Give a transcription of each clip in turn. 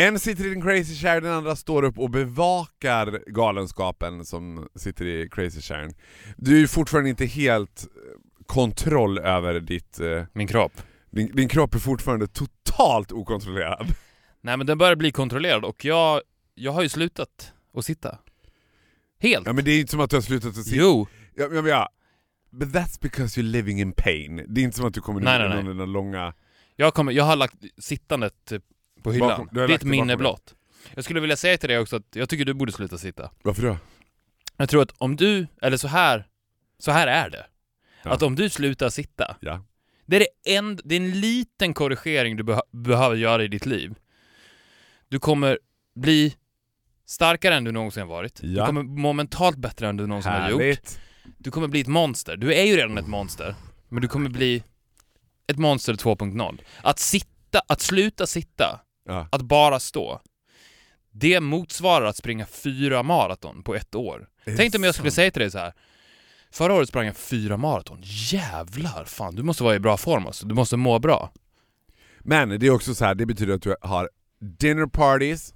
En sitter i den crazy chair, den andra står upp och bevakar galenskapen som sitter i crazy chairen. Du är ju fortfarande inte helt eh, kontroll över ditt... eh, Min kropp. Din, din kropp är fortfarande totalt okontrollerad. Nej men den börjar bli kontrollerad och jag, jag har ju slutat att sitta. Helt. Ja men det är inte som att du har slutat att sitta... Jo. Ja, men ja. But that's because you're living in pain. Det är inte som att du kommer Nej, ner nej, med nej. den långa... Jag, kommer, jag har lagt sittandet eh, på hyllan. Bakom- bakom minne blott. Jag skulle vilja säga till dig också att jag tycker du borde sluta sitta. Varför då? Jag tror att om du, eller så här, så här är det. Ja. Att om du slutar sitta, Ja. det är, det, en, det är en liten korrigering du beh- behöver göra i ditt liv. Du kommer bli starkare än du någonsin har varit. Ja. Du kommer må mentalt bättre än du någonsin har gjort. Härligt. Du kommer bli ett monster. Du är ju redan ett monster. Men du kommer bli ett monster 2.0. Att sitta, att sluta sitta, Ja. att bara stå. Det motsvarar att springa fyra maraton på ett år. Tänk om jag skulle sant? säga till dig så här. Förra året sprang jag fyra maraton. Jävlar, fan du måste vara i bra form alltså. Du måste må bra. Men det är också så här, det betyder att du har dinner parties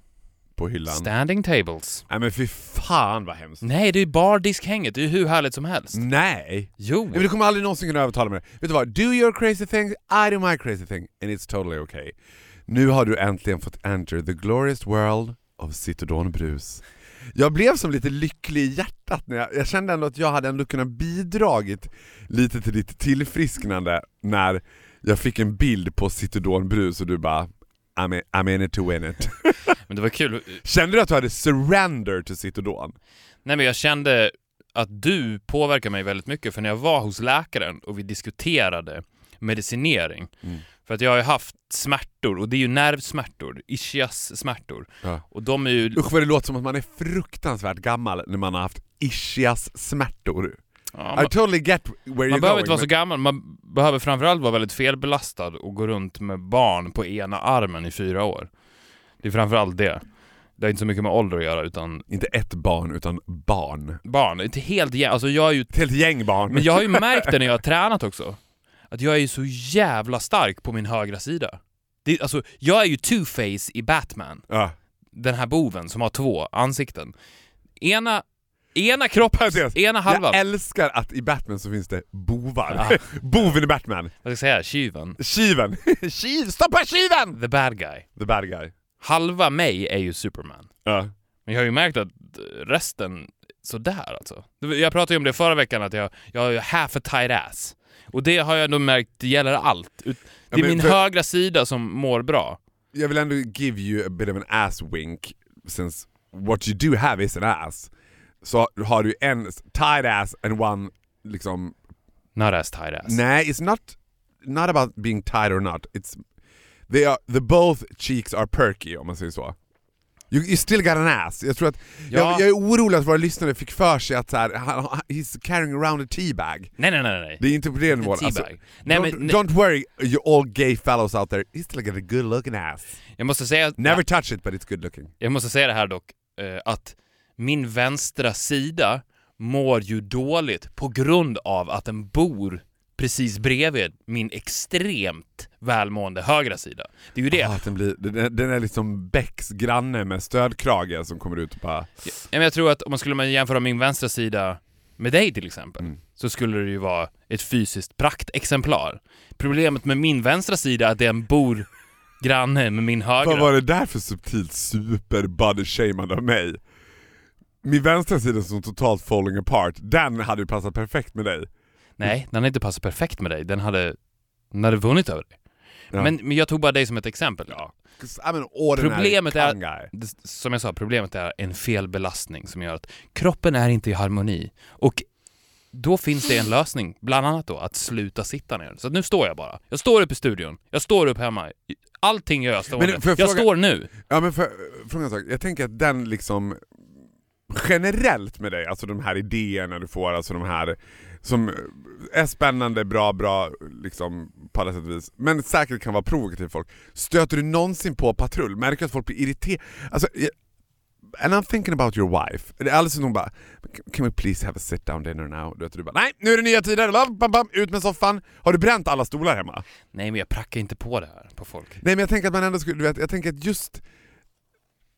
på hyllan. Standing tables. Nej men fy fan vad hemskt. Nej, det är bardiskhänget. Det är ju hur härligt som helst. Nej! Jo. Nej, men du kommer aldrig någonsin kunna övertala mig. Vet du vad? Do your crazy thing, I do my crazy thing, and it's totally okay. Nu har du äntligen fått enter the glorious world of Citodonbrus. Jag blev som lite lycklig i hjärtat när jag, jag kände ändå att jag hade ändå kunnat bidragit lite till ditt tillfrisknande när jag fick en bild på Citodonbrus och du bara I'm in, I'm in it to win it. Men det var kul. Kände du att du hade surrender till Citodon? Nej men jag kände att du påverkar mig väldigt mycket för när jag var hos läkaren och vi diskuterade medicinering. Mm. För att jag har ju haft smärtor och det är ju nervsmärtor, ischias-smärtor. Ja. Och de är ju... Usch vad det låter som att man är fruktansvärt gammal när man har haft ischias-smärtor. Ja, I man, totally get where you're man behöver going, inte vara så men- gammal, man behöver framförallt vara väldigt felbelastad och gå runt med barn på ena armen i fyra år. Det är framförallt det. Det har inte så mycket med ålder att göra utan Inte ett barn, utan barn. barn. Inte helt jä- alltså jag är ju Ett helt gäng barn. Men jag har ju märkt det när jag har tränat också. Att jag är ju så jävla stark på min högra sida. Det, alltså, jag är ju two-face i Batman. Ja. Den här boven som har två ansikten. Ena, ena kroppen, ena halvan. Jag älskar att i Batman så finns det bovar. Ja. Boven i Batman. Vad ska jag säga? Tjuven. Tjuven. Tjuv, stoppa tjuven! The bad guy. The bad guy. Halva mig är ju Superman. Ja. Men jag har ju märkt att resten, sådär alltså. Jag pratade ju om det förra veckan, att jag, jag har ju half a tight ass. Och det har jag nog märkt, det gäller allt. Det är men min för- högra sida som mår bra. Jag vill ändå give you a bit of an ass wink, since what you do have is an ass. Så har du en tight ass and one liksom Not as tight ass. Nej, it's not not about being tight or not. It's they are the both cheeks are perky om man säger så. You, you still got an ass. Jag tror att Ja. jag, jag är orolig att våra lyssnare fick för sig att så här, he's carrying around a teabag. Nej, nej, nej, nej. Det är inte på det nivån. Alltså, Nej, don't, men- don't worry you all gay fellows out there, he's still got a good looking ass. Jag måste säga, Never touch it but it's good looking. jag måste säga det här dock, eh, att min vänstra sida mår ju dåligt på grund av att den bor precis bredvid min extremt välmående högra sida. Det är ju det. Ah, den, blir, den, den är liksom Becks granne med stödkrage som kommer ut och bara... Ja, men jag tror att om man skulle jämföra min vänstra sida med dig till exempel, Mm. så skulle det ju vara ett fysiskt praktexemplar. Problemet med min vänstra sida är att den bor granne med min högra. Vad var det där för subtilt super body av mig? Min vänstra sida som totalt falling apart, den hade ju passat perfekt med dig. Nej, den hade inte passat perfekt med dig. Den hade, den hade vunnit över dig. Ja. Men, men jag tog bara dig som ett exempel. ordinary Problemet är- Som jag sa, problemet är en felbelastning som gör att kroppen är inte i harmoni. Och då finns det en lösning, bland annat då att sluta sitta ner. Så nu står jag bara. Jag står upp i studion, jag står upp hemma. Allting gör jag stående. Men jag jag fråga- står nu. Ja men för, fråga en sak, jag tänker att den liksom generellt med dig, alltså de här idéerna du får, alltså de här som är spännande, bra, bra liksom på alla sätt och vis, men säkert kan vara provokativ folk. Stöter du någonsin på patrull? Märker du att folk blir irriterade? Alltså, and I'm thinking about your wife. Det är alldeles som hon bara Can we please have a sit down dinner now? Du vet, du bara nej, nu är det nya tider, Bam, bam, bam, ut med soffan. Har du bränt alla stolar hemma? Nej men jag prackar inte på det här på folk. Nej men jag tänker att man ändå skulle, du vet, jag tänker att just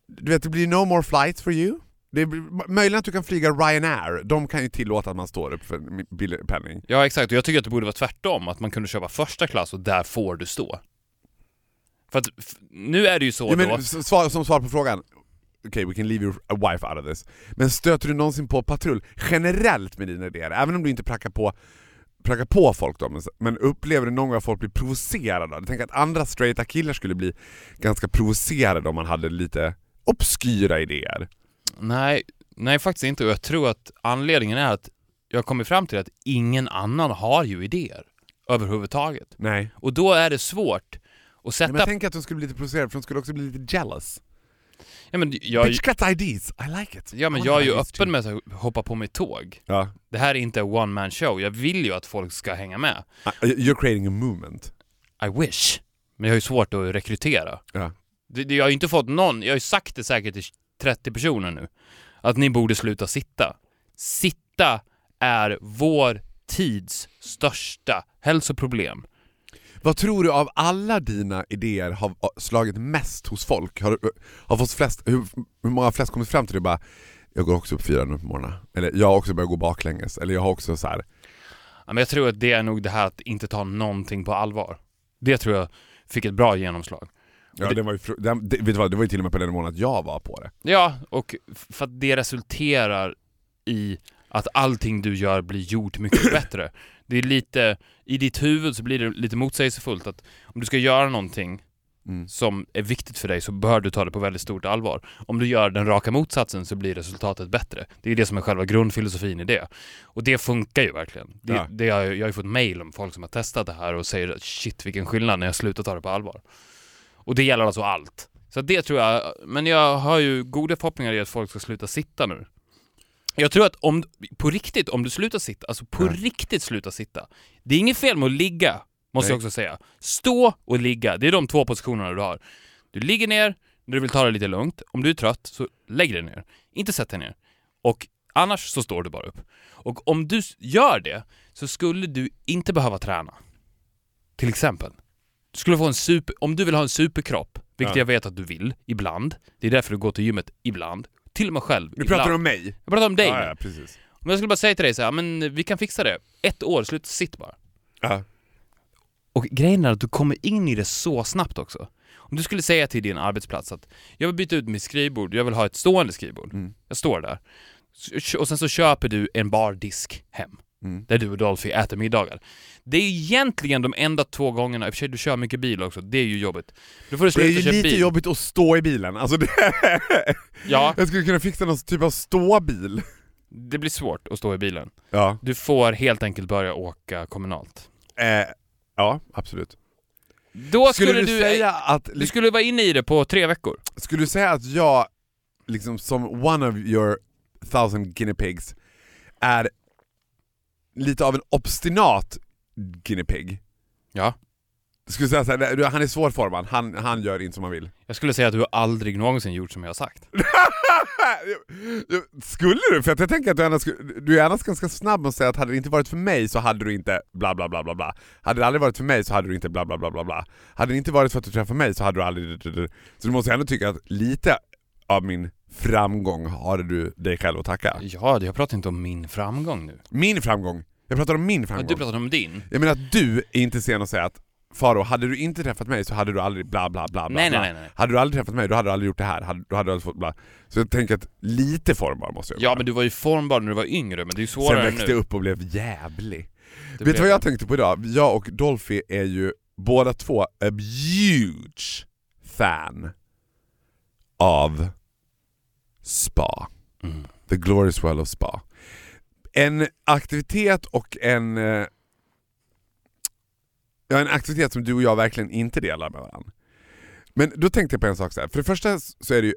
Du vet det blir no more flights for you det blir, Möjligen att du kan flyga Ryanair, de kan ju tillåta att man står upp för en billig penning. Ja exakt, och jag tycker att det borde vara tvärtom, att man kunde köpa första klass och där får du stå. För att nu är det ju så ja, då... men, s- svar, Som svar på frågan. Okej, we can leave your wife out of this. Men stöter du någonsin på patrull? Generellt med dina idéer? Även om du inte prackar på prackar på folk då, men, men upplever du någon gång att folk blir provocerade? Jag tänker att andra straighta killar skulle bli ganska provocerade om man hade lite obskyra idéer Nej, nej faktiskt inte. Och jag tror att anledningen är att jag har kommit fram till att ingen annan har ju idéer överhuvudtaget. Nej Och då är det svårt att Nej, sätta... men jag tänker att de skulle bli lite provocerade för de skulle också bli lite jealous. ja, men jag, Bitch got ideas, I like it. ja, men I jag är ju öppen med att hoppa på mitt tåg. Ja. Det här är inte en one man show. Jag vill ju att folk ska hänga med. Uh, You're creating a movement. I wish. Men jag har ju svårt att rekrytera. Ja. Det, det, jag har ju inte fått någon, jag har ju sagt det säkert till 30 personer nu, att ni borde sluta sitta. Sitta är vår tids största hälsoproblem. Vad tror du av alla dina idéer har uh, slagit mest hos folk? Har, du- har fått flest, hur, hur många har flest kommit fram till det bara jag går också upp fyra nu på morgonen. Eller jag har också börjat gå baklänges. Eller jag har också så här. Men jag tror att det är nog det här att inte ta någonting på allvar. Det tror jag fick ett bra genomslag. Ja, det- det, var ju, fru- det, vet du vad, det var ju till och med på den månaden att jag var på det. Ja, och för att det resulterar i att allting du gör blir gjort mycket bättre. Det är lite, i ditt huvud så blir det lite motsägelsefullt att om du ska göra någonting Mm. som är viktigt för dig så bör du ta det på väldigt stort allvar. Om du gör den raka motsatsen så blir resultatet bättre. Det är det som är själva grundfilosofin i det. Och det funkar ju verkligen. Det, Ja. det har, jag jag har ju fått mail om folk som har testat det här och säger att shit vilken skillnad när jag slutar ta det på allvar. Och det gäller alltså allt. Så det tror jag, men jag har ju goda förhoppningar i att folk ska sluta sitta nu. Jag tror att om, på riktigt, om du slutar sitta, alltså på Ja. riktigt sluta sitta. Det är inget fel med att ligga, måste Nej. jag också säga. Stå och ligga, det är de två positionerna du har. Du ligger ner när du vill ta det lite lugnt. Om du är trött, så lägg dig ner. Inte sätt dig ner. Och annars så står du bara upp. Och om du gör det, så skulle du inte behöva träna. Till exempel. Du skulle få en super... Om du vill ha en superkropp, vilket Ja. jag vet att du vill, ibland. Det är därför du går till gymmet ibland. Till och med själv. Nu ibland. pratar du om mig. Jag pratar om dig Ja, ja, precis. Om jag skulle bara säga till dig så här, men vi kan fixa det. Ett år, sluta sitt bara. Ja. Och grejen är att du kommer in i det så snabbt också. Om du skulle säga till din arbetsplats att jag vill byta ut mitt skrivbord, jag vill ha ett stående skrivbord. Mm. Jag står där. Och sen så köper du en bardisk hem. Mm. Där du och Dolphy äter middagar. Det är egentligen de enda två gångerna, i och för sig du kör mycket bil också, det är ju jobbigt. Då får du Det är sluta ju lite bil. jobbigt att stå i bilen. Alltså det Ja, Jag skulle kunna fixa någon typ av ståbil. det blir svårt att stå i bilen. Ja. Du får helt enkelt börja åka kommunalt. Eh, ja, absolut. Då skulle, Skulle, du, du, säga att, du skulle vara inne i det på tre veckor. skulle du säga att jag, liksom som one of your thousand guinea pigs, är lite av en obstinat guinea pig? Ja. Skulle säga såhär, han är svårformad, han, han gör inte som han vill. Jag skulle säga att du aldrig någonsin gjort som jag har sagt. skulle du? För att jag tänker att du är, annars, du är annars ganska snabb med att säga att hade det inte varit för mig så hade du inte bla bla bla bla bla. Hade det aldrig varit för mig så hade du inte bla bla bla bla bla. Hade det inte varit för att du träffade mig så hade du aldrig... Så du måste ändå tycka att lite av min framgång har du dig själv att tacka. Ja, jag pratar inte om min framgång nu. Min framgång? Jag pratar om min Ja, framgång. du pratar om din. Jag menar att du är inte sen att säga att Faro, hade du inte träffat mig så hade du aldrig bla bla bla bla Nej, nej, nej, nej. Hade du aldrig träffat mig då hade du aldrig gjort det här, hade, då hade du aldrig fått bla. Så jag tänker att lite formbar måste jag Ja, vara. men du var ju formbar när du var yngre, men det är ju Sen svårare växte nu. jag upp och blev jävlig. Det Vet du vad jag tänkte på idag? Jag och Dolphy är ju båda två a huge fan av Spa. Mm. The Glorious Well of Spa. En aktivitet och en... eh, Ja, en aktivitet som du och jag verkligen inte delar med varandra. Men då tänkte jag på en sak så här. för det första så är det ju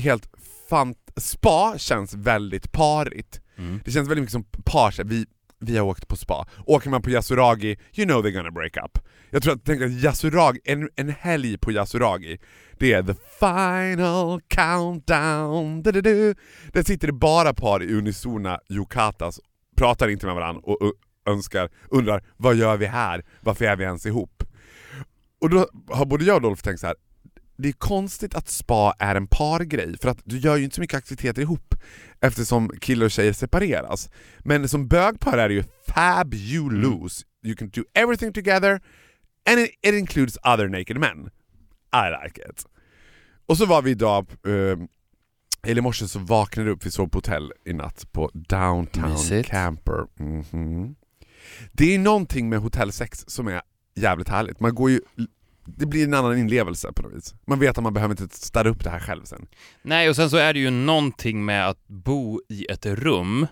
helt fant... Spa känns väldigt parigt. Mm. Det känns väldigt mycket som par, vi, vi har åkt på spa. Åker man på Yasuragi, you know they're gonna break up. Jag tror att, tänk att Yasuragi, en, en helg på Yasuragi, det är the final countdown. Da, da, da. Där sitter det bara par i unisona yukatas, pratar inte med varandra och önskar, undrar vad gör vi här? Varför är vi ens ihop? Och då har både jag och Dolph tänkt så här det är konstigt att spa är en pargrej, för att du gör ju inte så mycket aktiviteter ihop eftersom killar och tjejer separeras. Men som bögpar är det ju fabulous. You can do everything together and it, it includes other naked men. I like it. Och så var vi idag, eh, eller i morse så vaknade jag upp, vi sov på hotell i natt på Downtown Mysigt. Camper. Mhm. Det är någonting med hotellsex som är jävligt härligt. Man går ju, det blir en annan inlevelse på något vis. Man vet att man behöver inte städa upp det här själv sen. Nej, och sen så är det ju någonting med att bo i ett rum.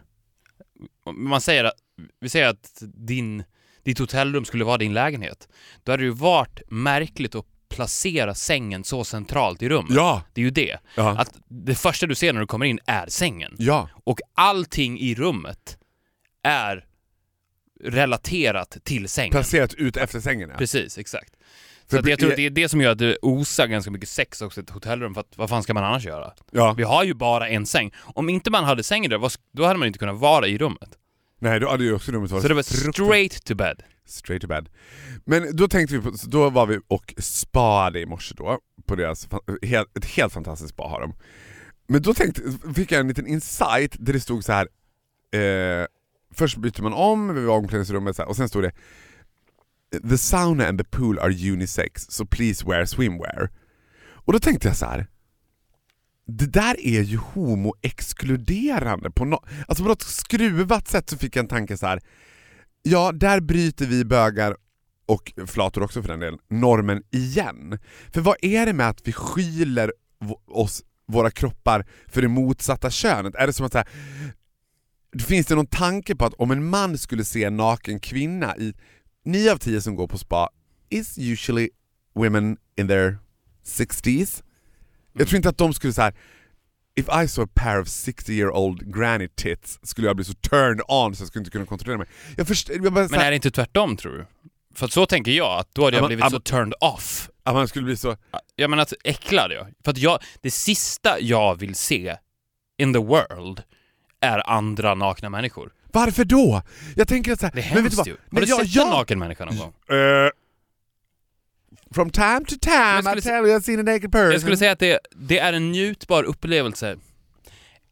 Man säger att, vi säger att din, ditt hotellrum skulle vara din lägenhet. Då hade det ju varit märkligt att placera sängen så centralt i rummet. Ja! Det är ju det. Ja. Att det första du ser när du kommer in är sängen. ja. Och allting i rummet är relaterat till sängen. Placerat ut efter sängen ja. Precis, exakt. Så jag tror att det är det som gör att det osar ganska mycket sex också i ett hotellrum, för att vad fan ska man annars göra? ja. Vi har ju bara en säng. Om inte man hade sängen där, då hade man inte kunnat vara i rummet. Nej, då hade ju också rummet varit Så det var straight to bed. Straight to bed. Men då tänkte vi på, då var vi och spade i morse då, på deras, helt, ett helt fantastiskt spa har de. Men då tänkte, fick jag en liten insight där det stod så här. Eh, först byter man om, vi var i omklädningsrummet så här, och sen stod det The sauna and the pool are unisex, so please wear swimwear. Och då tänkte jag så här. Det där är ju homoexkluderande. på, no alltså på något skruvat sätt så fick jag en tanke så här. Ja, där bryter vi bögar och flator också för den delen, normen igen. För vad är det med att vi skyler oss, våra kroppar för det motsatta könet? Är det som att så här, Finns det någon tanke på att om en man skulle se en naken kvinna i 9 av 10 som går på spa is usually women in their 60s. Jag tror inte att de skulle så här. If I saw a pair of 60 year old granny tits skulle jag bli så turned on så jag skulle inte kunna kontrollera mig. Jag förstår, jag bara, Men är det inte tvärtom tror du? För så tänker jag, att då hade Ja, jag men- blivit ja, så men- turned off. att man skulle bli så... Jag menar att äcklad jag. För att jag, det sista jag vill se in the world är andra nakna människor. Varför då? Jag tänker att så här, Det är men vet du hemskt vad? ju. Har Men du jag- sett jag- en naken människa någon gång? Eh, from time to time skulle I se- tell you I've seen a naked person. Jag skulle säga att det, det är en njutbar upplevelse.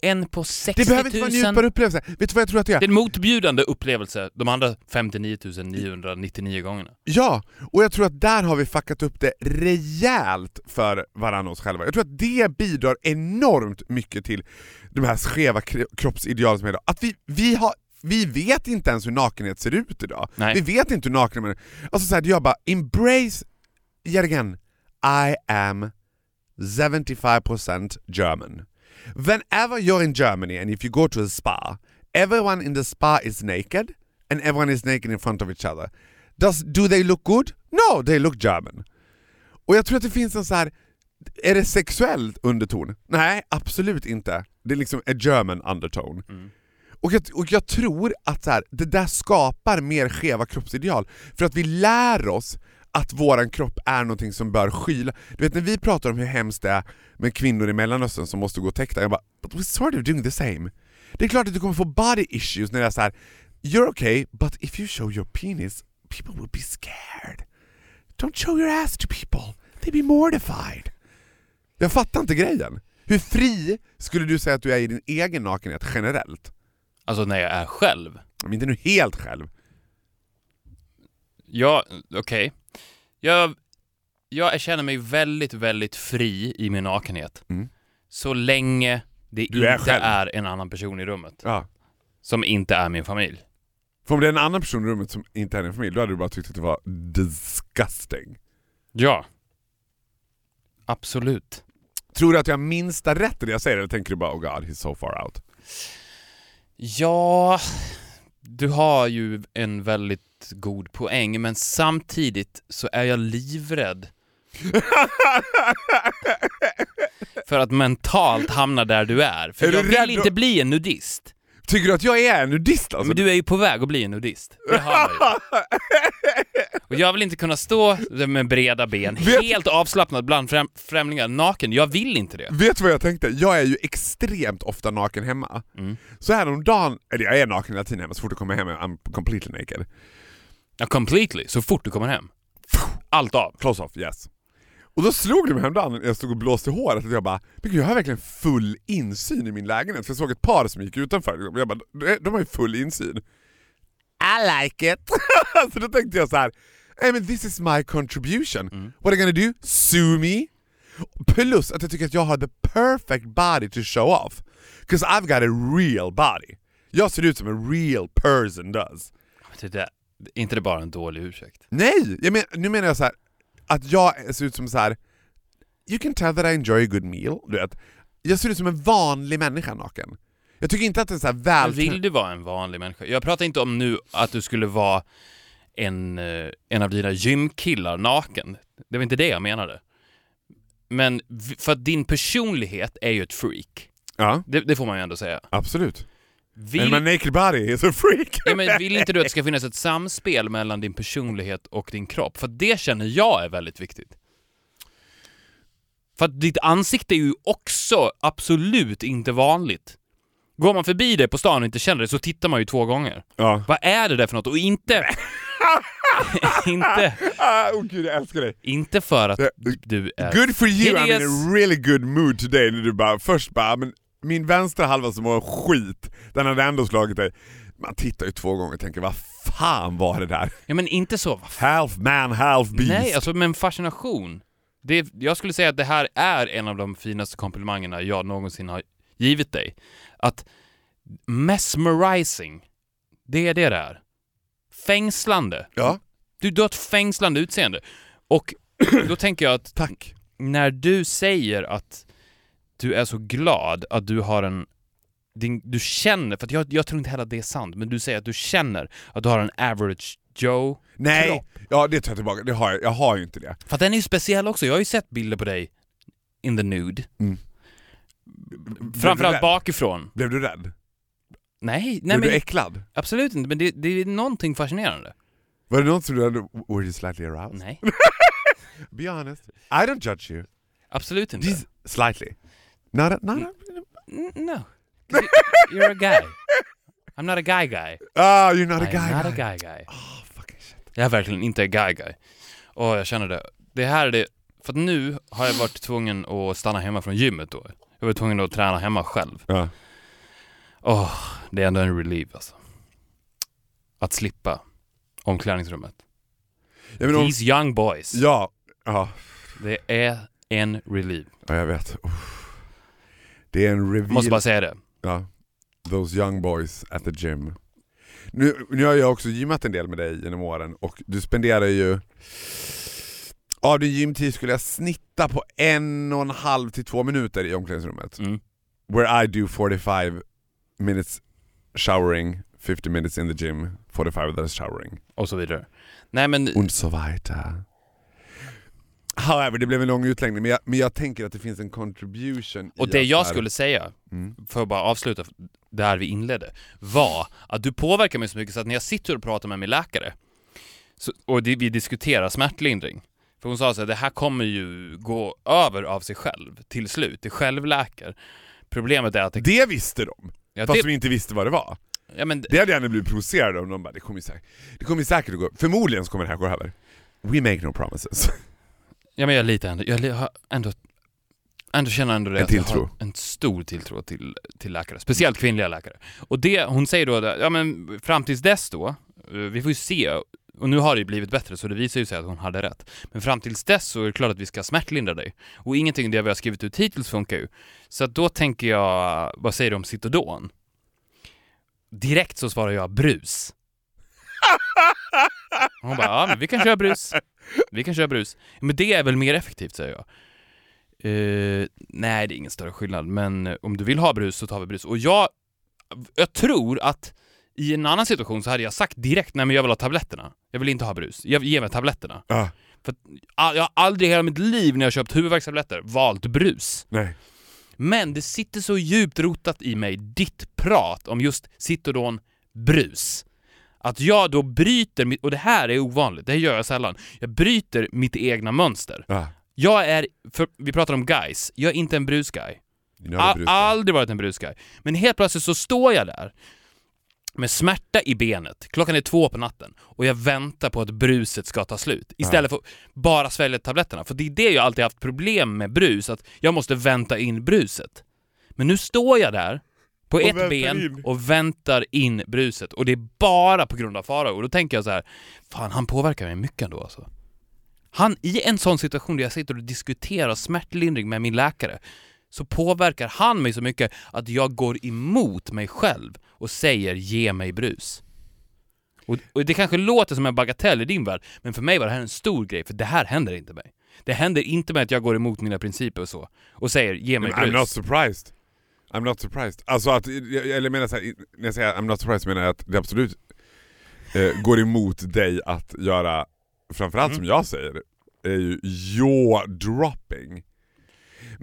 En på 60 det 000. behöver inte vara en njutbar upplevelse. Vet du vad jag tror att det är? Det är en motbjudande upplevelse de andra 59 999 gångerna. Ja, och jag tror att där har vi fuckat upp det rejält för varandra och oss själva. Jag tror att det bidrar enormt mycket till de här skeva kro- kroppsideal som är idag. Att vi, vi, har, vi vet inte ens hur nakenhet ser ut idag. Nej. Vi vet inte hur naken man är. Alltså så här, jag bara, embrace, yet again, I am 75% German. Whenever you're in Germany and if you go to a spa, everyone in the spa is naked and everyone is naked in front of each other. Does, do they look good? No, they look German. Och jag tror att det finns en så här. är det sexuell underton? Nej, absolut inte. Det är liksom a German undertone. Och, jag, och jag tror att så här, det där skapar mer skeva kroppsideal, för att vi lär oss att våran kropp är någonting som bör skyla. Du vet när vi pratar om hur hemskt det är med kvinnor i Mellanöstern som måste gå täckta, jag bara but we're sort of doing the same. Det är klart att du kommer få body issues när det är så här. you're okay, but if you show your penis, people will be scared. Don't show your ass to people, they'll be mortified. Jag fattar inte grejen. Hur fri skulle du säga att du är i din egen nakenhet generellt? Alltså när jag är själv. Men inte nu helt själv. Ja, okej. Jag, jag känner mig väldigt, väldigt fri i min nakenhet. Mm. Så länge det Du är inte själv. är en annan person i rummet. Ja. Som inte är min familj. För om det är en annan person i rummet som inte är din familj, då hade du bara tyckt att det var disgusting. Ja. Absolut. Tror du att jag har minsta rätt det jag säger eller tänker du bara oh god, he's so far out? Ja, du har ju en väldigt god poäng, men samtidigt så är jag livrädd för att mentalt hamna där du är. För Är jag vill inte bli en nudist. Tycker du att jag är en nudist alltså? Men du är ju på väg att bli en nudist. Det hör man ju. Och jag vill inte kunna stå med breda ben, Vet- helt avslappnad bland främ främlingar, naken. Jag vill inte det. Vet du vad jag tänkte? Jag är ju extremt ofta naken hemma. Mm. Så här om dagen, eller jag är naken hela tiden hemma, så fort jag kommer hem I'm completely naked. Ja, completely, så fort du kommer hem. Allt av. Close off, yes. Och då slog det mig häromdagen när jag stod och blåste håret att jag bara, men gud, jag har verkligen full insyn i min lägenhet. För jag såg ett par som gick utanför, och jag bara, de- de har ju full insyn. I like it! så då tänkte jag så här, hey, men this is my contribution. What are you gonna do? Sue me? Plus att jag tycker att jag har the perfect body to show off. Because I've got a real body. Jag ser ut som en real person does. Det där, är inte det bara en dålig ursäkt? Nej! Jag men, nu menar jag så här att jag ser ut som så här. You can tell that I enjoy a good meal, du vet. Jag ser ut som en vanlig människa naken. Jag tycker inte att det är så här väl... vill du vara en vanlig människa? Jag pratar inte om nu att du skulle vara en, eh, en av dina gymkillar naken. Det var inte det jag menade. Men för att din personlighet är ju ett freak. Ja, Det, det får man ju ändå säga. absolut. Vill, Men my naked body is a freak! ja, men vill inte du att det ska finnas ett samspel mellan din personlighet och din kropp? För det känner jag är väldigt viktigt. För att ditt ansikte är ju också absolut inte vanligt. Går man förbi dig på stan och inte känner det så tittar man ju två gånger. Ja. Vad är det där för något? Och inte... inte, Ah, oh gud, jag älskar dig. inte för att Det- du är... Good for you, I'm in a really good mood today. När du bara, först bara, men min vänstra halva som var skit, den hade ändå slagit dig. Man tittar ju två gånger och tänker, vad fan var det där? Ja men inte så. Half man, half beast. Nej, alltså med en fascination. Det, jag skulle säga att det här är en av de finaste komplimangerna jag någonsin har givit dig. Att mesmerizing, det är det det är. Fängslande. Ja, Du, du har ett fängslande utseende. Och då tänker jag att tack. när du säger att du är så glad att du har en din, du känner, för jag, jag tror inte heller att det är sant, men du säger att du känner att du har en average Joe Nej, kropp. ja det tar jag tillbaka, det har jag, jag har ju inte det. För den är ju speciell också. Jag har ju sett bilder på dig in the nude. Mm. Framförallt bakifrån. Blev du rädd? Nej, nej Blev men du äcklad? absolut inte. Men det, det är någonting fascinerande. Var det något som du hade, were you slightly aroused? Nej, Be honest. I don't judge you. absolut inte. Just slightly. Not a, not a, No. You're a guy. I'm not a guy guy. ah, you're not a I'm guy not guy. a guy guy. Oh, fucking shit. Jag är verkligen inte a guy guy. Och jag känner det. Det här är det, för att nu har jag varit tvungen att stanna hemma från gymmet då. Jag var tvungen att träna hemma själv. Ja. Åh, det är ändå en relief alltså. Att slippa omklädningsrummet. Menar, om, These young boys. ja, ja, Det är en relief. ja, jag vet. Uff. Det är en reveal. Måste bara säga det. Ja. Those young boys at the gym. Nu, nu har jag också gymmat en del med dig genom åren och du spenderar ju av din gymtid skulle jag snitta på en och en halv till två minuter i omklädningsrummet. Mm. Where I do 45 minutes showering, 50 minutes in the gym, 45 minutes showering. Och så vidare. Nej men, Und so weiter. However, det blev en lång utläggning, men jag, men jag tänker att det finns en contribution och det jag skulle säga, Mm. för att bara avsluta där vi inledde, var att du påverkar mig så mycket så att när jag sitter och pratar med min läkare så, och vi diskuterar smärtlindring, för hon sa så här, det här kommer ju gå över av sig själv till slut, det självläker. Problemet är att det, Det visste de, ja, fast det, de inte visste vad det var. ja, men, Det hade jag ändå blivit provocerad om de bara, det kommer säkert, det kommer säkert att gå, förmodligen så kommer det här gå över. We make no promises. ja, men jag litar ändå, jag har ändå Ändå känner ändå det En att jag tilltro. har en stor tilltro till, till läkare, speciellt kvinnliga läkare. Och det, hon säger då, ja men fram tills dess då, eh, vi får ju se, och nu har det ju blivit bättre så det visar ju sig att hon hade rätt. Men fram tills dess så är det klart att vi ska smärtlindra dig. Och ingenting av det vi har skrivit ut hittills funkar ju. Så att då tänker jag, vad säger du om Citodon? Direkt så svarar jag brus. Hon bara, ja men vi kan köra brus. Vi kan köra brus. Men det är väl mer effektivt säger jag. Uh, nej, det är ingen större skillnad, men om du vill ha brus så tar vi brus. Och jag jag tror att i en annan situation så hade jag sagt direkt nej men jag vill ha tabletterna. Jag vill inte ha brus. Jag, ge mig tabletterna. Ja, För att, ah, jag har aldrig i hela mitt liv när jag köpt huvudvärkstabletter valt brus. nej. Men det sitter så djupt rotat i mig, ditt prat om just Citodon brus. Att jag då bryter, mitt, och det här är ovanligt, det här gör jag sällan, jag bryter mitt egna mönster. Ja. Jag är, för, vi pratar om guys, jag är inte en brusguy. Aldrig varit en brusguy. Men helt plötsligt så står jag där med smärta i benet, klockan är två på natten och jag väntar på att bruset ska ta slut istället för att bara svälja tabletterna. För det är det jag alltid haft problem med brus, att jag måste vänta in bruset. Men nu står jag där på ett ben in. och väntar in bruset och det är bara på grund av Farao. Och då tänker jag så här, fan han påverkar mig mycket ändå alltså. Han, i en sån situation där jag sitter och diskuterar smärtlindring med min läkare, så påverkar han mig så mycket att jag går emot mig själv och säger ge mig brus. Och, och det kanske låter som en bagatell i din värld, men för mig var det här en stor grej, för det här händer inte mig. Det händer inte med att jag går emot mina principer och så, och säger ge mig Men I'm brus. not surprised. I'm not surprised. Alltså att, eller menar så här, när jag säger I'm not surprised menar jag att det absolut eh, går emot dig att göra, framförallt Mm. som jag säger, är ju jaw-dropping.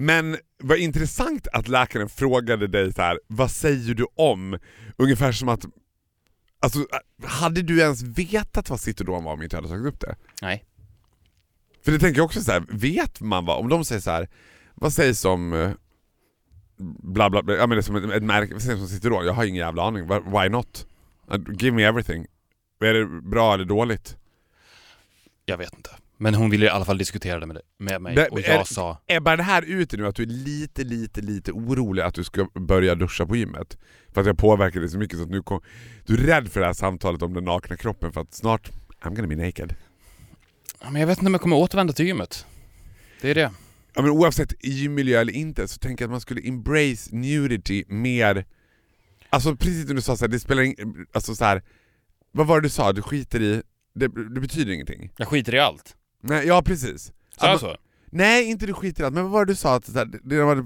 Men vad intressant att läkaren frågade dig så här, vad säger du om? Ungefär som att, alltså hade du ens vetat vad Citodon var om inte jag hade tagit upp det? Nej. För det tänker jag också så här, vet man vad, om de säger så här, vad sägs om eh, bla bla bla, ja men det är som ett, ett märke, vad sägs om Citron? Jag har ingen jävla aning, Why- why not? Uh, Give me everything. Är det bra eller dåligt? Jag vet inte. Men hon ville i alla fall diskutera det med, med mig och är- jag sa Ebbar det här ute nu att du är lite, lite, lite orolig att du ska börja duscha på gymmet? För att jag påverkar dig så mycket så att nu kom, du är rädd för det här samtalet om den nakna kroppen för att snart, I'm gonna be naked. ja, men jag vet inte om jag kommer återvända till gymmet. Det är det. Ja, men oavsett gymmiljö eller inte så tänker jag att man skulle embrace nudity mer Alltså precis som du sa, så här, det spelar ing- alltså så här, Vad var det du sa? Du skiter i... Det, det betyder ingenting? Jag skiter i allt. Nej, ja precis. Att jag man- så? Nej, inte du skiter i allt, men vad var det du sa? Att, så här, det var,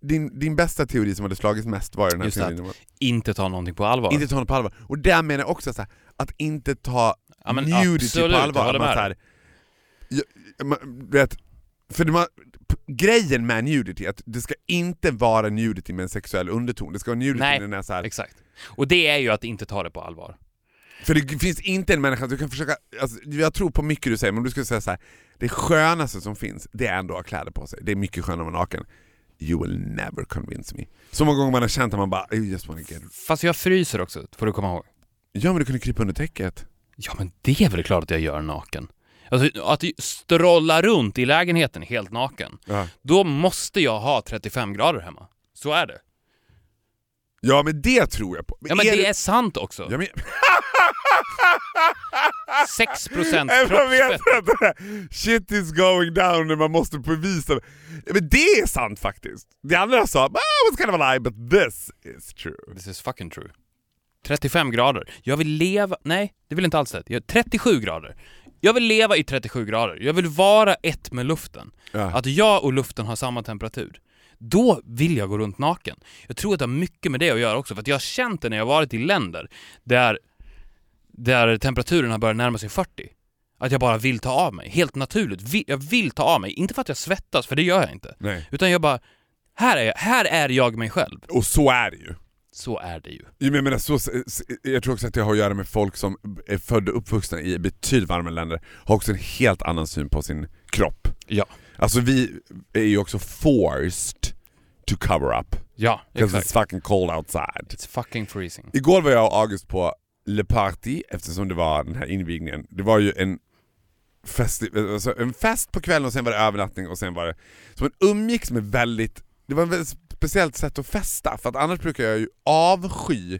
din, din bästa teori som hade slagits mest var den här Just teorin att Inte ta någonting på allvar. inte ta något på allvar. Och där menar jag också så här, att inte ta Ja, men nudity absolut, på jag allvar. man, med så här, jag, man, du vet, för man, grejen med nudity är att det ska inte vara nudity med en sexuell underton, det ska vara nudity Nej, när den är så här, Exakt. Och det är ju att inte ta det på allvar. För det finns inte en människa, du kan försöka, alltså, jag tror på mycket du säger, men om du skulle säga så här, det skönaste som finns, det är ändå att ha kläder på sig. Det är mycket skönare att vara naken. You will never convince me. Så många gånger man har känt att man bara, I just wanna get... Fast jag fryser också, får du komma ihåg. Ja men du kunde krypa under täcket. Ja men det är väl klart att jag gör naken. Alltså att strolla runt i lägenheten helt naken. Ja. Då måste jag ha 35 grader hemma. Så är det. Ja men det tror jag på. Ja men det det- är sant också. Ja, men... 6% Jag vet kroppsfett. att shit is going down när man måste bevisa. Men det är sant faktiskt. Det andra sa, ah, was kind of a lie, but this is true. This is fucking true. 35 grader. Jag vill leva... Nej, det vill inte alls det. Jag- 37 grader. Jag vill leva i 37 grader. Jag vill vara ett med luften. Ja. Att jag och luften har samma temperatur. Då vill jag gå runt naken. Jag tror att det har mycket med det att göra också, för att jag har känt det när jag har varit i länder där, där temperaturen har börjat närma sig 40. Att jag bara vill ta av mig, helt naturligt. Jag vill ta av mig, inte för att jag svettas, för det gör jag inte. Nej. Utan jag bara, här är jag, här är jag mig själv. Och så är det ju. Så är det ju. Jag, menar, så, jag tror också att det har att göra med folk som är födda och uppvuxna i betydligt varmare länder, har också en helt annan syn på sin kropp. Ja. Alltså vi är ju också forced to cover up. Ja, exakt. it's fucking cold outside. It's fucking freezing. Igår var jag och August på Le Party eftersom det var den här invigningen. Det var ju en fest, alltså en fest på kvällen och sen var det övernattning och sen var det... Så man umgicks med väldigt... Det var ett väldigt speciellt sätt att festa för att annars brukar jag ju avsky...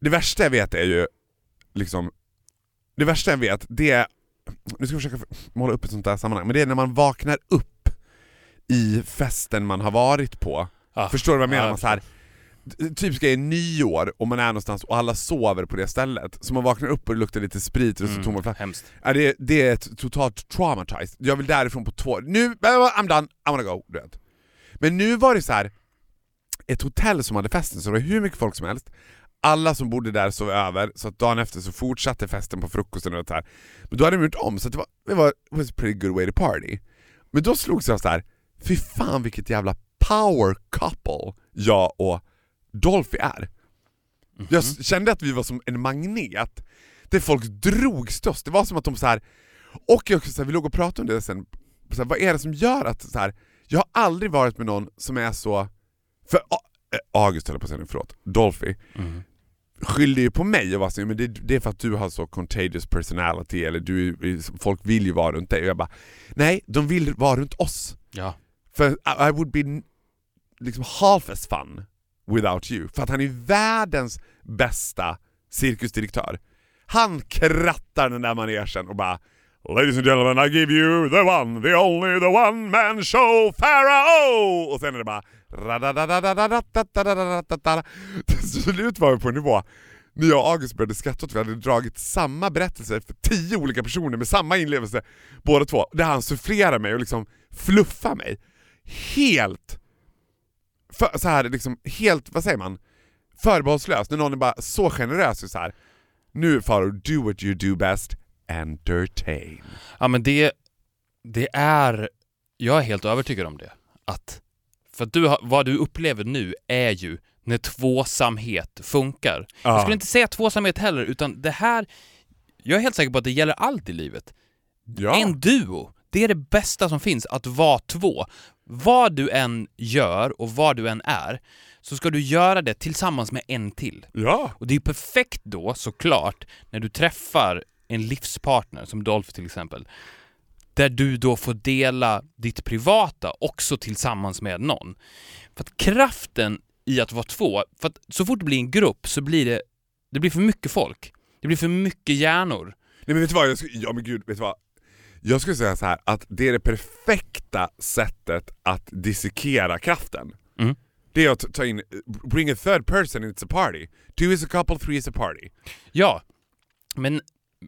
Det värsta jag vet är ju liksom... Det värsta jag vet det är... Nu ska jag försöka måla upp ett sånt där sammanhang, men det är när man vaknar upp i festen man har varit på. Ja. Förstår du vad jag menar? Ja, man så här, typ är nyår och man är någonstans och alla sover på det stället. Så man vaknar upp och det luktar lite sprit och så Mm, tomma flaskor. Ja, det, det är ett totalt traumatized. Jag vill därifrån på två... Nu, I'm done, I wanna go. Du vet. Men nu var det så här. ett hotell som hade festen, så det var hur mycket folk som helst. Alla som bodde där sov över, så att dagen efter så fortsatte festen på frukosten och det här. Men då hade de gjort om, så det var, det var it was a pretty good way to party. Men då slogs jag så här. fy fan vilket jävla power couple jag och Dolphy är. Jag s- kände att vi var som en magnet, där folk drogs till oss. Det var som att de så här och jag, så här, vi låg och pratade om det sen, så här, vad är det som gör att så här, jag har aldrig varit med någon som är så, för August höll på att säga förlåt, Dolphy, skyllde ju på mig och var så, men det, det är för att du har så contagious personality, eller du, folk vill ju vara runt dig. Och jag bara, nej, de vill vara runt oss. Ja. För I, I would be liksom half as fun without you. För att han är världens bästa cirkusdirektör. Han krattar den där manegen och bara Ladies and gentlemen, I give you the one, the only, the one man show, Pharaoh! Och sen är det bara... Till slut var vi på en nivå när jag och August började skratta åt vi hade dragit samma berättelse för tio olika personer med samma inlevelse båda två, där han sufflerar mig och liksom fluffar mig. Helt... För, så här, liksom, helt, vad säger man? Förbehållslöst, när någon är bara så generös och så här. Nu Farao, do what you do best, entertain. Ja men det, det är, jag är helt övertygad om det. Att, för att du vad du upplever nu är ju när tvåsamhet funkar. Jag Ja. skulle inte säga tvåsamhet heller, utan det här, jag är helt säker på att det gäller allt i livet. Ja. En duo, det är det bästa som finns, att vara två. Vad du än gör och vad du än är, så ska du göra det tillsammans med en till. ja. Och det är ju perfekt då, såklart, när du träffar en livspartner, som Dolph till exempel, där du då får dela ditt privata också tillsammans med någon. För att kraften i att vara två, för att så fort det blir en grupp så blir det, det blir för mycket folk. Det blir för mycket hjärnor. Nej men vet du vad, jag skulle, ja men gud, vet du vad? Jag skulle säga så här att det är det perfekta sättet att dissekera kraften. Mm. Det är att ta in, bring a third person it's a party. Two is a couple, three is a party. Ja, men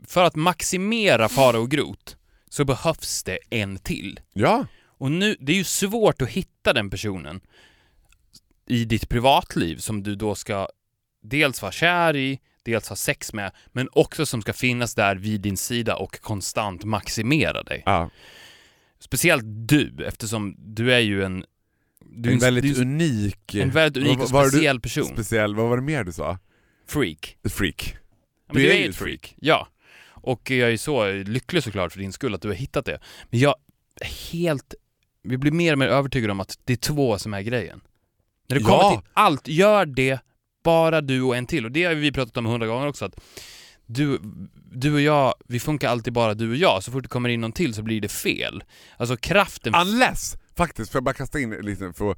för att maximera fara och grot så behövs det en till. Ja. Och nu, det är ju svårt att hitta den personen i ditt privatliv som du då ska dels vara kär i, dels ha sex med, men också som ska finnas där vid din sida och konstant maximera dig. ja. Speciellt du, eftersom du är ju en... Du är En väldigt du unik... en väldigt unik och var du- speciell person. Speciell, vad var det mer du sa? freak. Freak. Ja, men Du är är ju ett ett freak. Ja. Och jag är så lycklig såklart för din skull att du har hittat det. Men jag är helt... Vi blir mer och mer övertygade om att det är två som är grejen. När det kommer Ja. till allt, gör det bara du och en till. Och det har vi pratat om hundra gånger också. Att du, du och jag, vi funkar alltid bara du och jag. Så fort det kommer in någon till så blir det fel. Alltså kraften... Unless, faktiskt, får jag bara kasta in lite för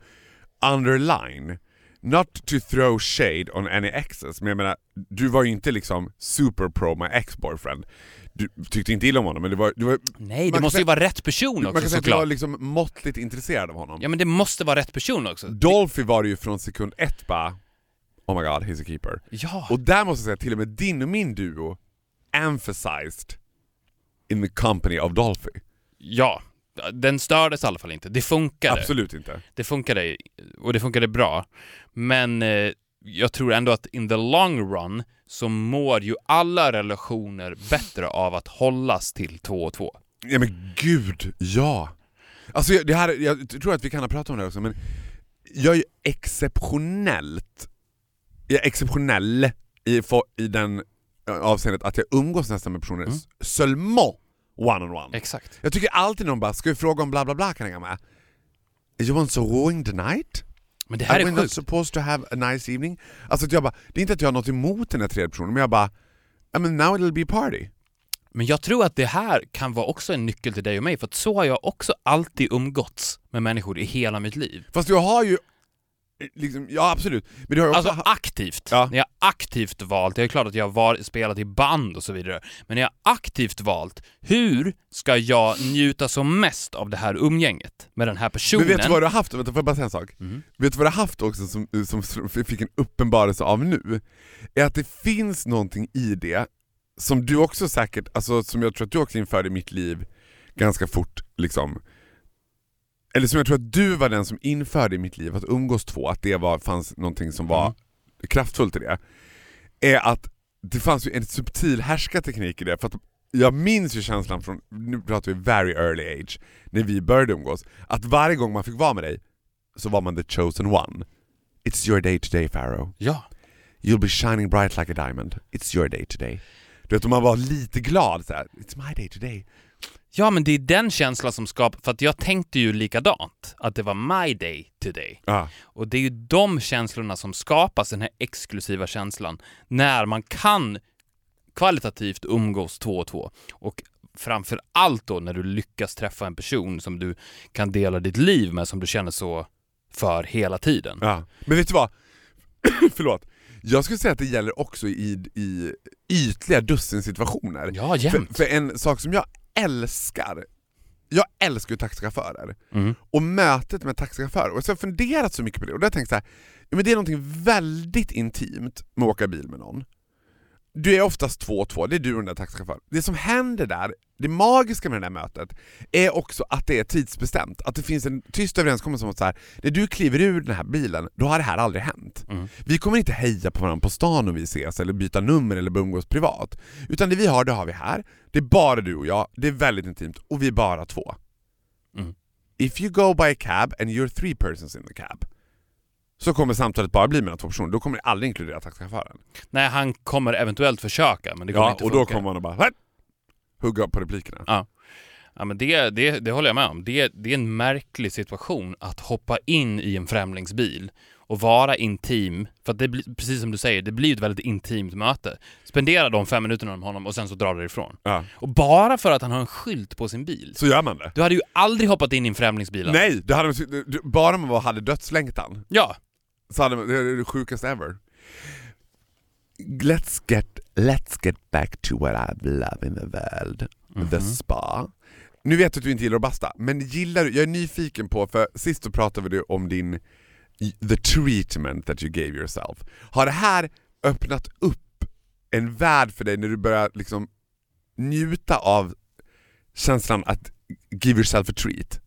underline, not to throw shade on any exes, men jag menar, du var ju inte liksom super pro my ex-boyfriend. Du tyckte inte illa om honom, men det var... Det var Nej, det man måste ju säga- vara rätt person man också kan säga att du var liksom måttligt intresserad av honom. Ja men det måste vara rätt person också. Dolphy var det ju från sekund ett bara, oh my god, he's a keeper. Ja. Och där måste jag säga, till och med din och min duo emphasized in the company of Dolphy. Ja. Den stördes i alla fall inte. Det funkade. Absolut inte. Det funkade, och det funkade bra. Men eh, jag tror ändå att in the long run så mår ju alla relationer bättre av att hållas till två och två. Ja men gud, ja! Alltså det här, jag tror att vi kan ha pratat om det också, men jag är exceptionellt, jag är exceptionell i, i den eh, avseendet att jag umgås nästan med personer mm. seulement one-on-one. Exakt. Jag tycker alltid någon bara, ska vi fråga om bla bla bla kan jag med? You want so ruin the night? Men det här Are we är not sjukt. supposed to have a nice evening? Alltså jag bara, det är inte att jag har något emot den här tredje personen, men jag bara, I mean now it'll be party. Men jag tror att det här kan vara också en nyckel till dig och mig, för att så har jag också alltid umgåtts med människor i hela mitt liv. Fast jag har ju, liksom, ja absolut, men har Alltså aktivt. Ja. När jag aktivt valt, det är klart att jag har spelat i band och så vidare, men när jag aktivt valt, hur ska jag njuta som mest av det här umgänget med den här personen? Men vet du vad du har haft, vänta får jag bara säga en sak? Mhm. Vet du vad du har haft också som, som, fick en uppenbarelse av nu? Är att det finns någonting i det som du också säkert, alltså som jag tror att du också införde i mitt liv ganska fort liksom eller som jag tror att du var den som införde i mitt liv, att umgås två, att det var, fanns någonting som var Mm. kraftfullt i det, är att det fanns ju en subtil härskarteknik i det. För att jag minns ju känslan från, nu pratar vi very early age, när vi började umgås, att varje gång man fick vara med dig så var man the chosen one. It's your day today Pharaoh. Ja. You'll be shining bright like a diamond. It's your day today. Du vet, man var lite glad så här, It's my day today. Ja, men det är den känslan som skapar, för att jag tänkte ju likadant, att det var my day today. Ja. Och det är ju de känslorna som skapas, den här exklusiva känslan, när man kan kvalitativt umgås två och två. Och framför allt då när du lyckas träffa en person som du kan dela ditt liv med, som du känner så för hela tiden. Ja. Men vet du vad? Förlåt. Jag skulle säga att det gäller också i, i ytliga dussinsituationer. Ja, För, jämt. för en sak som jag älskar, jag älskar ju taxichaufförer. Mm. Och mötet med taxichaufförer. Och så har jag funderat så mycket på det och då har jag tänkt så här, men det är någonting väldigt intimt med att åka bil med någon. Du är oftast två och två, det är du och den där taxichauffören. Det som händer där, det magiska med det där mötet, är också att det är tidsbestämt. Att det finns en tyst överenskommelse om att så här, när du kliver ur den här bilen, då har det här aldrig hänt. Mm. Vi kommer inte heja på varandra på stan om vi ses, eller byta nummer eller umgås privat. Utan det vi har, det har vi här. Det är bara du och jag, det är väldigt intimt, och vi är bara två. Mm. If you go by a cab and you're three persons in the cab, så kommer samtalet bara bli mellan två personer, då kommer det aldrig inkludera taxichauffören. Nej, han kommer eventuellt försöka, men det kommer Ja, inte och då funka. kommer man att bara "Hä?" hugga på replikerna. Ja. Ja, men det, det, det håller jag med om. Det, det är en märklig situation att hoppa in i en främlingsbil och vara intim, för att det blir, precis som du säger, det blir ett väldigt intimt möte. Spendera de fem minuterna med honom och sen så drar du ifrån. Ja. Och bara för att han har en skylt på sin bil. Så gör man det. Du hade ju aldrig hoppat in i en främlingsbil. Nej, det hade, du- bara man hade dödslängtan Ja, man, det är det sjukaste ever. Let's get, let's get back to what I love in the world, the spa. Nu vet jag att du inte gillar att basta, men gillar du, jag är nyfiken på, för sist så pratade vi om din the treatment that you gave yourself. Har det här öppnat upp en värld för dig när du börjar liksom njuta av känslan att give yourself a treat?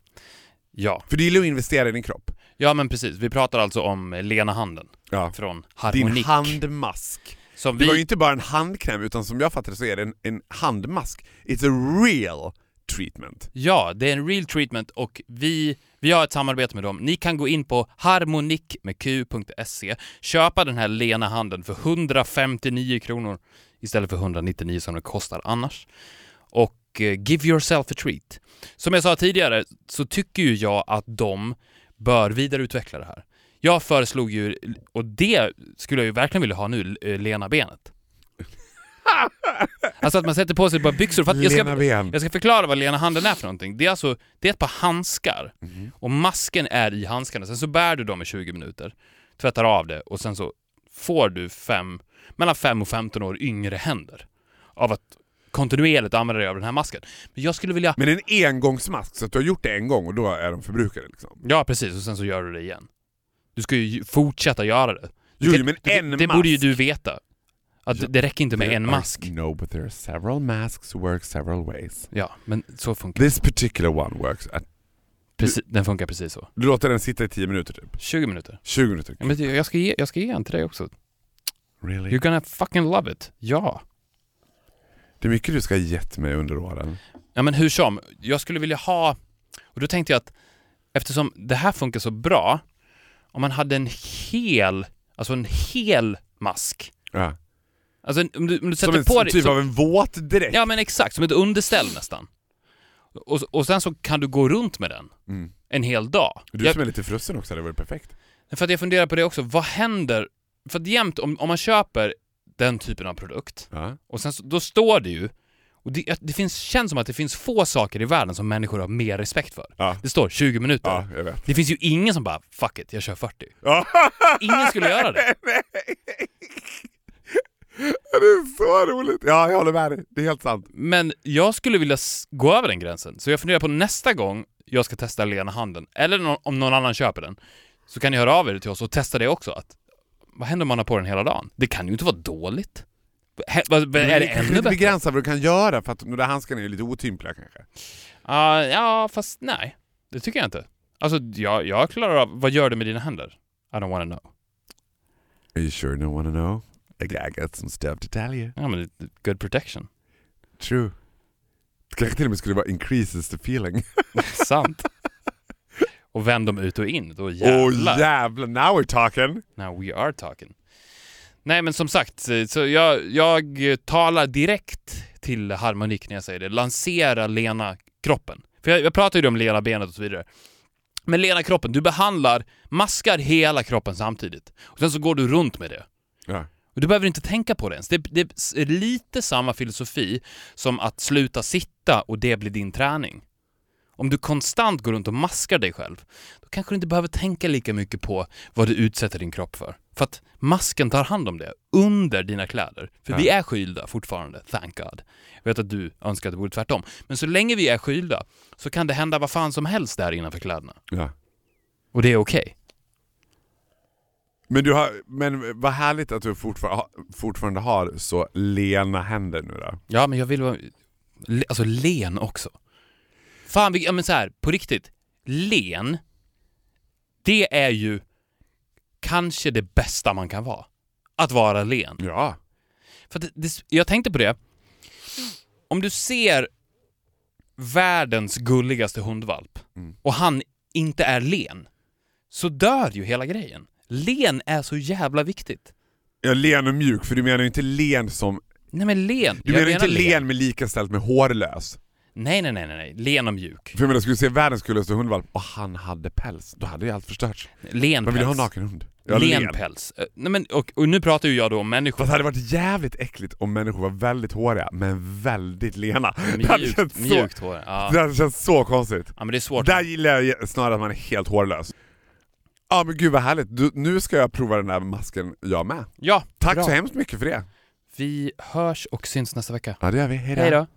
ja. För du gillar att investera i din kropp. Ja men precis, vi pratar alltså om Lena Handen Ja. från Din Harmonik. handmask. som Det var ju vi, inte bara en handkräm utan som jag fattar så är det en, en handmask. It's a real treatment. Ja, det är en real treatment och vi, vi har ett samarbete med dem. Ni kan gå in på harmonikmedq.se, köpa den här lena handen för 159 kronor istället för 199 som det kostar annars. Och eh, give yourself a treat. Som jag sa tidigare så tycker ju jag att de bör vidareutveckla det här. Jag föreslog ju, och det skulle jag ju verkligen vilja ha nu, eh, lena benet. Alltså att man sätter på sig ett par byxor. För att jag, ska, jag ska förklara vad lena handen är för någonting. Det är alltså det är ett par handskar Mhm. och masken är i handskarna. Sen så bär du dem i 20 minuter, tvättar av det och sen så får du fem, mellan 5 och 15 år yngre händer av att kontinuerligt använda dig av den här masken. Men jag skulle vilja... Men en engångsmask, så att du har gjort det en gång och då är de förbrukade liksom. Ja, precis. Och sen så gör du det igen. Du ska ju fortsätta göra det. Jo, Det- men det, en Det mask. borde ju du veta. Att Ja, det räcker inte med en are- mask. No, but there are several masks work several ways. Ja, men så funkar det. This particular one works at... Precis, den funkar precis så. Du låter den sitta i 10 minuter typ. 20 minuter. 20 minuter. Ja, men jag ska ge, jag ska ge en till dig också. Really? You're gonna fucking love it. Ja. Det är mycket du ska ha gett mig under åren. Ja men hur som, jag skulle vilja ha... Och då tänkte jag att eftersom det här funkar så bra, om man hade en hel, alltså en hel mask. Ja. Alltså om du, om du Som sätter en på dig... typ som- av en våt dräkt. Ja men exakt, som ett underställ nästan. Och, och sen så kan du gå runt med den Mm. en hel dag. Du Jag, som är lite frusen också, det vore perfekt. för att jag funderar på det också, vad händer? För att jämt, om, om man köper den typen av produkt, Ja. och sen så, då står det ju, och det, det finns, känns som att det finns få saker i världen som människor har mer respekt för. Ja. Det står 20 minuter. Ja, jag vet. Det finns ju ingen som bara 'fuck it, jag kör 40' Ja. Ingen skulle göra det. Det är så roligt. Ja, jag håller med dig. Det är helt sant. Men jag skulle vilja gå över den gränsen, så jag funderar på nästa gång jag ska testa Lena handen, eller om någon annan köper den, så kan ni höra av er till oss och testa det också. Att, vad händer om man har på den hela dagen? Det kan ju inte vara dåligt. Vad- är det ännu bättre? begränsat vad du kan göra för att de där handskarna är lite otympliga kanske. Ja, ja, fast nej. Det tycker jag inte. Alltså, jag, jag klarar av... Vad gör du med dina händer? I don't wanna know. Are you sure you don't wanna know? I got some stuff to tell you. Ja, men good protection. True. Det kanske till och med skulle vara increases the feeling. Sant. Och vänd dem ut och in, då jävlar. jävlar, now we're talking! Now we are talking. Nej men som sagt, eh, så jag, jag talar direkt till harmonik när jag säger det. Lansera lena kroppen. För jag, jag pratar ju om lena benet och så vidare. Men lena kroppen, du behandlar, maskar hela kroppen samtidigt. Och sen så går du runt med det. Ja. Och du behöver inte tänka på det ens. Det, det är lite samma filosofi som att sluta sitta och det blir din träning. Om du konstant går runt och maskar dig själv, då kanske du inte behöver tänka lika mycket på vad du utsätter din kropp för. För att masken tar hand om det under dina kläder. För Ja. vi är skylda fortfarande, thank God. Jag vet att du önskar att det vore tvärtom. Men så länge vi är skylda så kan det hända vad fan som helst där innanför kläderna. Ja. Och det är okej. Men, du har, men vad härligt att du fortfarande, ha- fortfarande har så lena händer nu då. Ja, men jag vill vara... Alltså len också. Fan, vi, ja men så här, på riktigt. Len, det är ju kanske det bästa man kan vara. Att vara len. Ja. För det, det, jag tänkte på det. Om du ser världens gulligaste hundvalp Mm. och han inte är len, så dör ju hela grejen. Len är så jävla viktigt. ja. Len och mjuk, för du menar ju inte len som... Nej men len. Du Jag menar inte len med lika ställt med hårlös? Nej, nej, nej, nej. Len och mjuk. För jag menar, skulle du se världens gulligaste hundvalp och han hade päls, då hade ju allt förstörts. Len Man vill ju ha en päls. naken hund. Ja, len päls. Eh, Nej, men, och, och nu pratar ju jag då om människor. Fast det hade varit jävligt äckligt om människor var väldigt håriga, men väldigt lena. Det hade Mjukt, känts så, mjukt hår. Ja. det hade känts så konstigt. ja, men det är svårt. Där gillar jag snarare att man är helt hårlös. Ja men gud vad härligt, du, nu ska jag prova den där masken jag med. Ja, Tack bra. så hemskt mycket för det. Vi hörs och syns nästa vecka. Ja det gör vi, hejdå. Hej då.